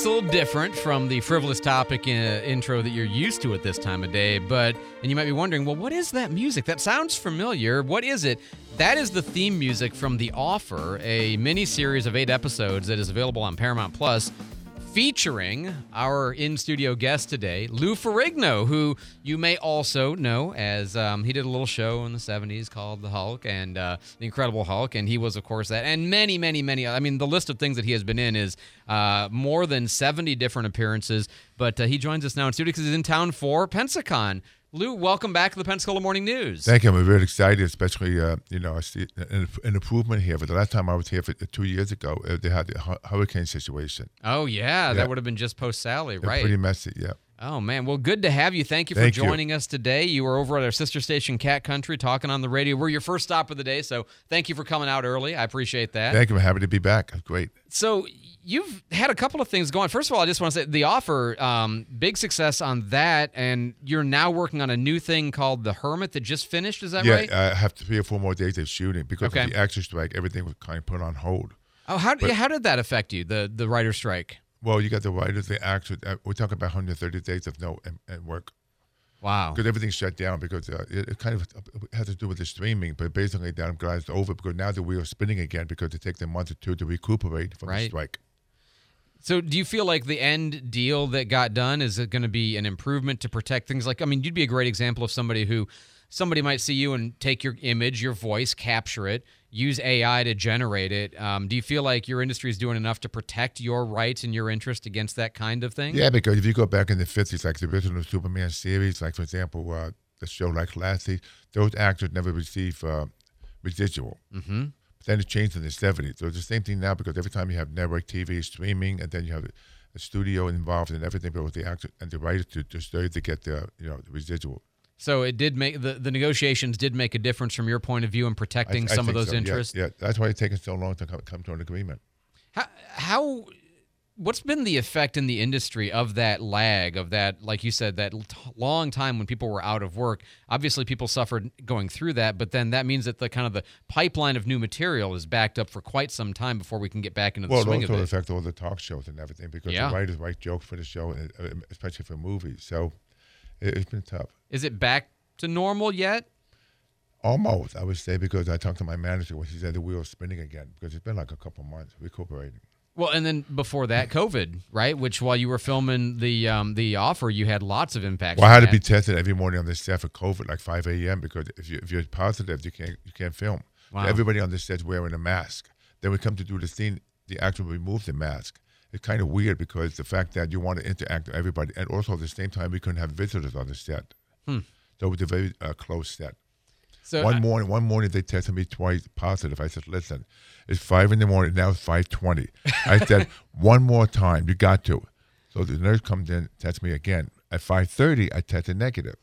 Now, I know that's a little different from the frivolous topic uh, intro that you're used to at this time of day, but, and you might be wondering, well, what is that music? That sounds familiar. What is it? That is the theme music from The Offer, a mini series of eight episodes that is available on Paramount Plus featuring our in studio guest today, Lou Ferrigno, who you may also know as um, he did a little show in the 70s called The Hulk and uh, The Incredible Hulk. And he was, of course, that. And many, many, many. I mean, the list of things that he has been in is uh, more than 70 different appearances. But uh, he joins us now in studio because he's in town for Pensacon. Lou, welcome back to the Pensacola Morning News. Thank you. I'm very excited, especially, uh, you know, I see an, an, improvement here. But the last time I was here for two years ago, uh, they had the hurricane situation. Oh, yeah. yeah. That would have been just post Sally, right? Pretty messy, yeah. Oh man, well, good to have you. Thank you for Thank joining you. us today. You were over at our sister station, Cat Country, talking on the radio. We're your first stop of the day, so thank you for coming out early. I appreciate that. Thank you. I'm happy to be back. Great. So you've had a couple of things going. First of all, I just want to say the offer, um, big success on that, and you're now working on a new thing called The Hermit that just finished. Is that yeah, right? I have three or four more days of shooting because Okay. of the actor strike. Everything was kind of put on hold. oh, how, but- how did that affect you? The the writer strike. Well, you got the writers, the actors. Uh, we're talking about 130 days of no and, and work Wow. because everything's shut down because uh, it, it kind of has to do with the streaming. But basically, that I'm glad it's over because now the wheel's spinning again because it takes a month or two to recuperate from the strike. So, do you feel like the end deal that got done is it going to be an improvement to protect things like? I mean, you'd be a great example of somebody who somebody might see you and take your image, your voice, capture it, use AI to generate it. Um, do you feel like your industry is doing enough to protect your rights and your interest against that kind of thing? Yeah, because if you go back in the 50s, like the original Superman series, like for example, uh, the show like Last Lassie, those actors never receive uh, residual. Mm-hmm. But then it changed in the 70s. So it's the same thing now because every time you have network TV streaming, and then you have a studio involved and everything, but with the actor and the writer to just there to get the you know the residual. So it did make the, the negotiations did make a difference from your point of view in protecting I some of those so, yeah, interests. Yeah, that's why it's taken so long to come, come to an agreement. How, how what's been the effect in the industry of that lag of that like you said that long time when people were out of work obviously people suffered going through that but then that means that the kind of the pipeline of new material is backed up for quite some time before we can get back into the Well, it swing of also it affects all the talk shows and everything because Yeah. the writers write jokes for the show, uh, especially for movies. So it, it's been tough. is it back to normal yet Almost, I would say, because I talked to my manager when she said the wheel's spinning again because it's been like a couple months recuperating. well and then before that covid right which while you were filming the um the offer you had lots of impacts Well, I had to be tested every morning on the set for COVID, like 5 a.m. because if you if you're positive, you can't you can't film. Wow. Everybody on the set's wearing a mask. Then we come to do the scene, the actor removes the mask. It's kind of weird because the fact that you want to interact with everybody, and also at the same time we couldn't have visitors on the set. Hmm. So it was a very uh, close set. so one I- morning, one morning they tested me twice positive. I said, "Listen, it's five in the morning now. It's five twenty. I said, "One more time, you got to." So the nurse comes in, tests me again. At five thirty, I tested negative.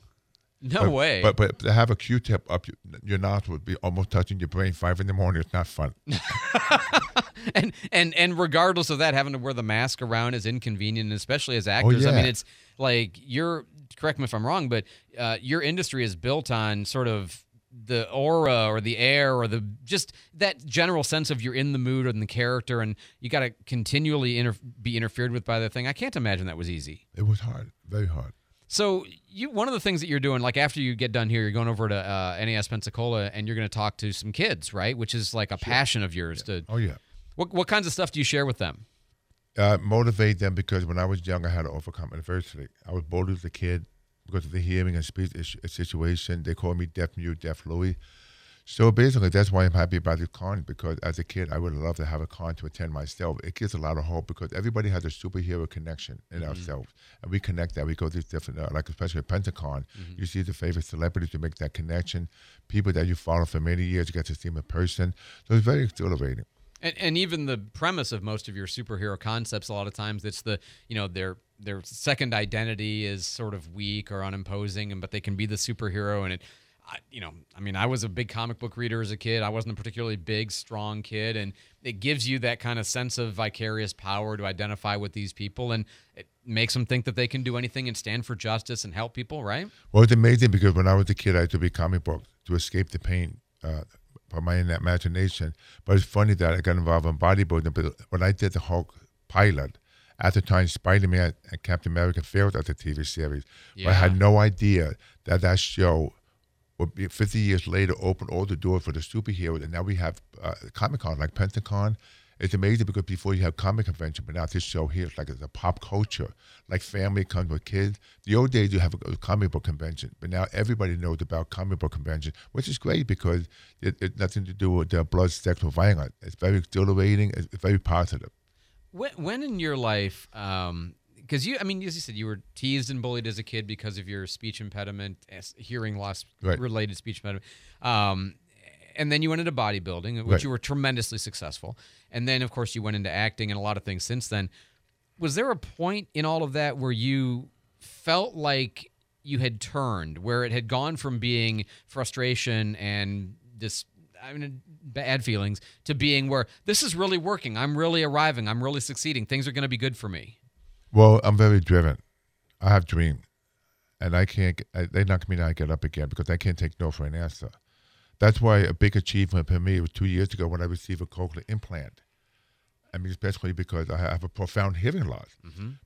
No but, way But but to have a Q-tip up your, nostril would be almost touching your brain. Five in the morning, it's not fun. and and and regardless of that, having to wear the mask around is inconvenient, especially as actors. I Oh, yeah. I mean, it's like you're. Correct me if I'm wrong, but uh, your industry is built on sort of the aura or the air or the just that general sense of you're in the mood and the character, and you got to continually inter- be interfered with by the thing. I can't imagine that was easy. It was hard, very hard. So you one of the things that you're doing, like after you get done here, you're going over to uh, NAS Pensacola and you're going to talk to some kids, right? Which is like a passion of yours. To Oh yeah. what what kinds of stuff do you share with them? uh, motivate them because when I was young, I had to overcome adversity. I was bullied as a kid because of the hearing and speech situation. They called me deaf mute, deaf Louis. So basically, that's why I'm happy about this con because as a kid, I would love to have a con to attend myself. It gives a lot of hope because everybody has a superhero connection in ourselves, and we connect that. We go through different, uh, like especially at Pensacon, you see the favorite celebrities to make that connection. People that you follow for many years, you get to see them in person. So it's very exhilarating. And, and even the premise of most of your superhero concepts, a lot of times it's the you know their their second identity is sort of weak or unimposing, and but they can be the superhero. And it, I, you know, I mean, I was a big comic book reader as a kid. I wasn't a particularly big, strong kid, and it gives you that kind of sense of vicarious power to identify with these people, and it makes them think that they can do anything and stand for justice and help people, right? Well, it's amazing because when I was a kid, I had to read comic book to escape the pain uh, from my imagination. But it's funny that I got involved in bodybuilding. But when I did the Hulk pilot, At the time, Spider Man and Captain America failed as a TV series. But I had no idea that that show would be 50 years later open all the doors for the superheroes. And now we have uh, Comic Con, like Pensacon. It's amazing because before you have comic convention, but now this show here is like it's a pop culture, like family comes with kids. The old days you have a, comic book convention, but now everybody knows about comic book convention, which is great because it, it's nothing to do with uh, blood, sex, or violence. It's very exhilarating. It's, very positive. When, when in your life, because you, I mean, as you said, you were teased and bullied as a kid because of your speech impediment, hearing loss Right. related speech impediment. Um, and then you went into bodybuilding, which Right. you were tremendously successful. And then, of course, you went into acting and a lot of things since then. Was there a point in all of that where you felt like you had turned, where it had gone from being frustration and this, I mean, bad feelings to being where this is really working. I'm really arriving. I'm really succeeding. Things are going to be good for me. Well, I'm very driven. I have dreams, and I can't. I, they knock me down, I get up again because I can't take no for an answer. That's why a big achievement for me was two years ago when I received a cochlear implant. I mean, especially because I have a profound hearing loss.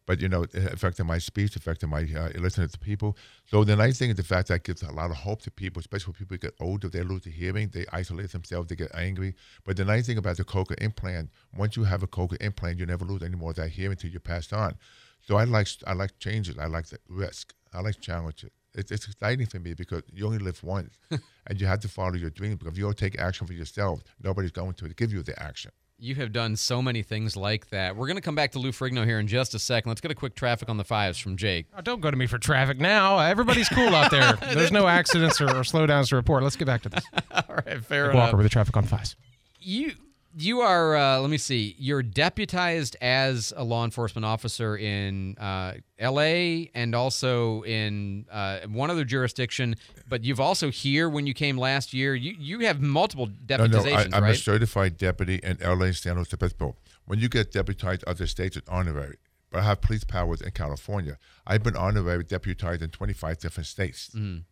But you know, it affected my speech, affected my uh, listening to people. So the nice thing is the fact that gives a lot of hope to people, especially when people get older, they lose the hearing, they isolate themselves, they get angry. But the nice thing about the cochlear implant, once you have a cochlear implant, you never lose any more of that hearing until you pass on. So I like I like changes. I like the risk. I like challenges. It's, it's exciting for me because you only live once, and you have to follow your dreams. Because if you don't take action for yourself, nobody's going to give you the action. You have done so many things like that. We're going to come back to Lou Ferrigno here in just a second. Let's get a quick traffic on the fives from Jake. Oh, don't go to me for traffic now. Everybody's cool out there. There's no accidents or, or slowdowns to report. Let's get back to this. All right, fair Walker enough. with the traffic on fives. You you are uh, let me see. You're deputized as a law enforcement officer in uh, L.A. and also in uh, one other jurisdiction. But you've also here when you came last year. You you have multiple deputizations No, no, I, deputizations, I'm a certified deputy in LA, San Jose Obispo. When you get deputized other states, it's honorary. But I have police powers in California. I've been honorary deputized in 25 different states. Mm.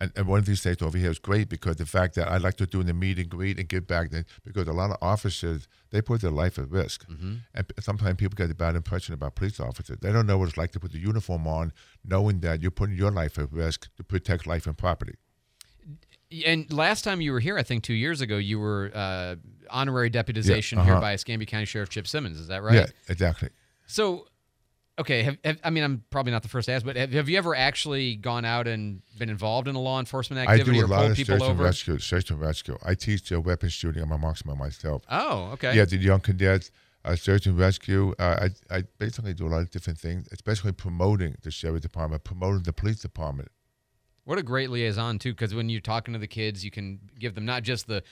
And, and one of these states over here is great because the fact that I like to do the meet and greet and give back, then- because a lot of officers, they put their life at risk. Mm-hmm. And p- sometimes people get a bad impression about police officers. They don't know what it's like to put the uniform on, knowing that you're putting your life at risk to protect life and property. And last time you were here, I think two years ago, you were uh, honorary deputization here uh-huh. by Escambia County Sheriff Chip Simmons. Is that right? Yeah, exactly. So, okay, have, have, I mean, I'm probably not the first to ask, but have, have you ever actually gone out and been involved in a law enforcement I activity do a or lot pulled of people search and over? rescue. Search and rescue. I teach uh, weapons shooting. I'm a marksman myself. Oh, okay. Yeah, the young cadets, uh, search and rescue. Uh, I, I basically do a lot of different things, especially promoting the sheriff department, promoting the police department. What a great liaison too, because when you're talking to the kids, you can give them not just the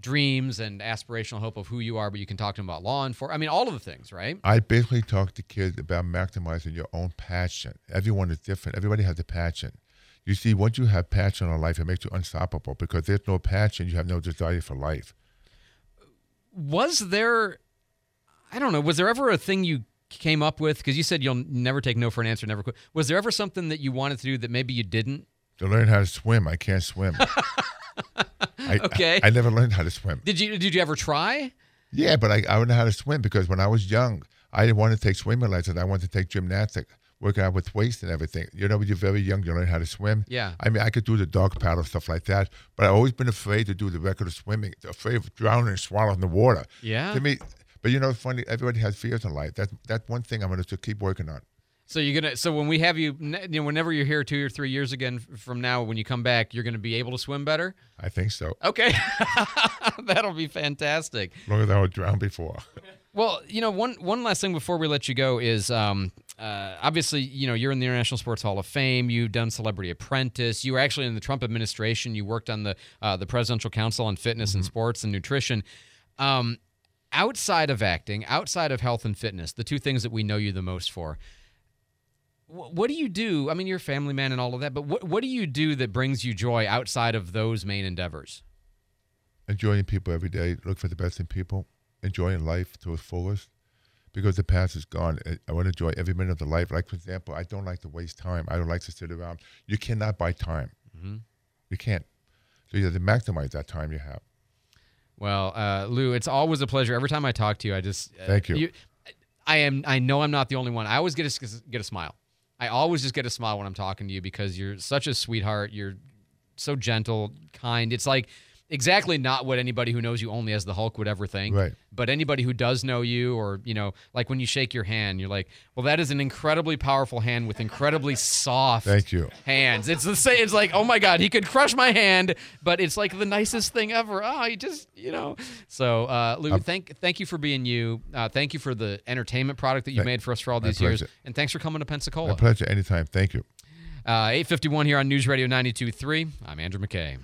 dreams and aspirational hope of who you are, but you can talk to them about law enforcement. I mean, all of the things, right? I basically talk to kids about maximizing your own passion. Everyone is different. Everybody has a passion. You see, once you have passion in life, it makes you unstoppable because there's no passion, you have no desire for life. Was there, I don't know, was there ever a thing you came up with? Because you said you'll never take no for an answer, never quit. Was there ever something that you wanted to do that maybe you didn't? To learn how to swim, I can't swim. I, Okay. I, I never learned how to swim. Did you? Did you ever try? Yeah, but I, I don't know how to swim because when I was young, I didn't want to take swimming lessons. I wanted to take gymnastics, working out with weights and everything. You know, when you're very young, you learn how to swim. Yeah. I mean, I could do the dog paddle, stuff like that, but I've always been afraid to do the regular swimming, afraid of drowning and swallowing the water. Yeah. To me, but you know, funny, everybody has fears in life. That's, that's one thing I'm going to keep working on. So you're gonna. So when we have you, you know, whenever you're here two or three years again from now, when you come back, you're gonna be able to swim better. I think so. Okay, that'll be fantastic. As long as I was drowned before. Well, you know, one one last thing before we let you go is um, uh, obviously, you know, you're in the International Sports Hall of Fame. You've done Celebrity Apprentice. You were actually in the Trump administration. You worked on the uh, the Presidential Council on Fitness and Sports and Nutrition. Um, outside of acting, outside of health and fitness, the two things that we know you the most for. Wh- What do you do? I mean, you're a family man and all of that, but what what do you do that brings you joy outside of those main endeavors? enjoying people every day, look for the best in people, enjoying life to its fullest. Because the past is gone. I- want to enjoy every minute of the life. Like, for example, I don't like to waste time. I don't like to sit around. You cannot buy time. You can't. So you have to maximize that time you have. Well, uh, Lou, it's always a pleasure. Every time I talk to you, I just uh, Thank you. I I am. I know I'm not the only one. I always get a get a smile. I always just get a smile when I'm talking to you because you're such a sweetheart. You're so gentle, kind. It's like exactly not what anybody who knows you only as the Hulk would ever think. Right. But anybody who does know you, or you know, like when you shake your hand, you're like, well, that is an incredibly powerful hand with incredibly soft. Thank you. Hands. It's the same. It's like, oh my god, he could crush my hand, but it's like the nicest thing ever. Oh, he just, you know. So, uh, Lou, thank thank you for being you. Uh, thank you for the entertainment product that you Thank- made for us for all these years, and thanks for coming to Pensacola. My pleasure. Anytime. Thank you. Uh, 851 here on News Radio 92.3. I'm Andrew McKay.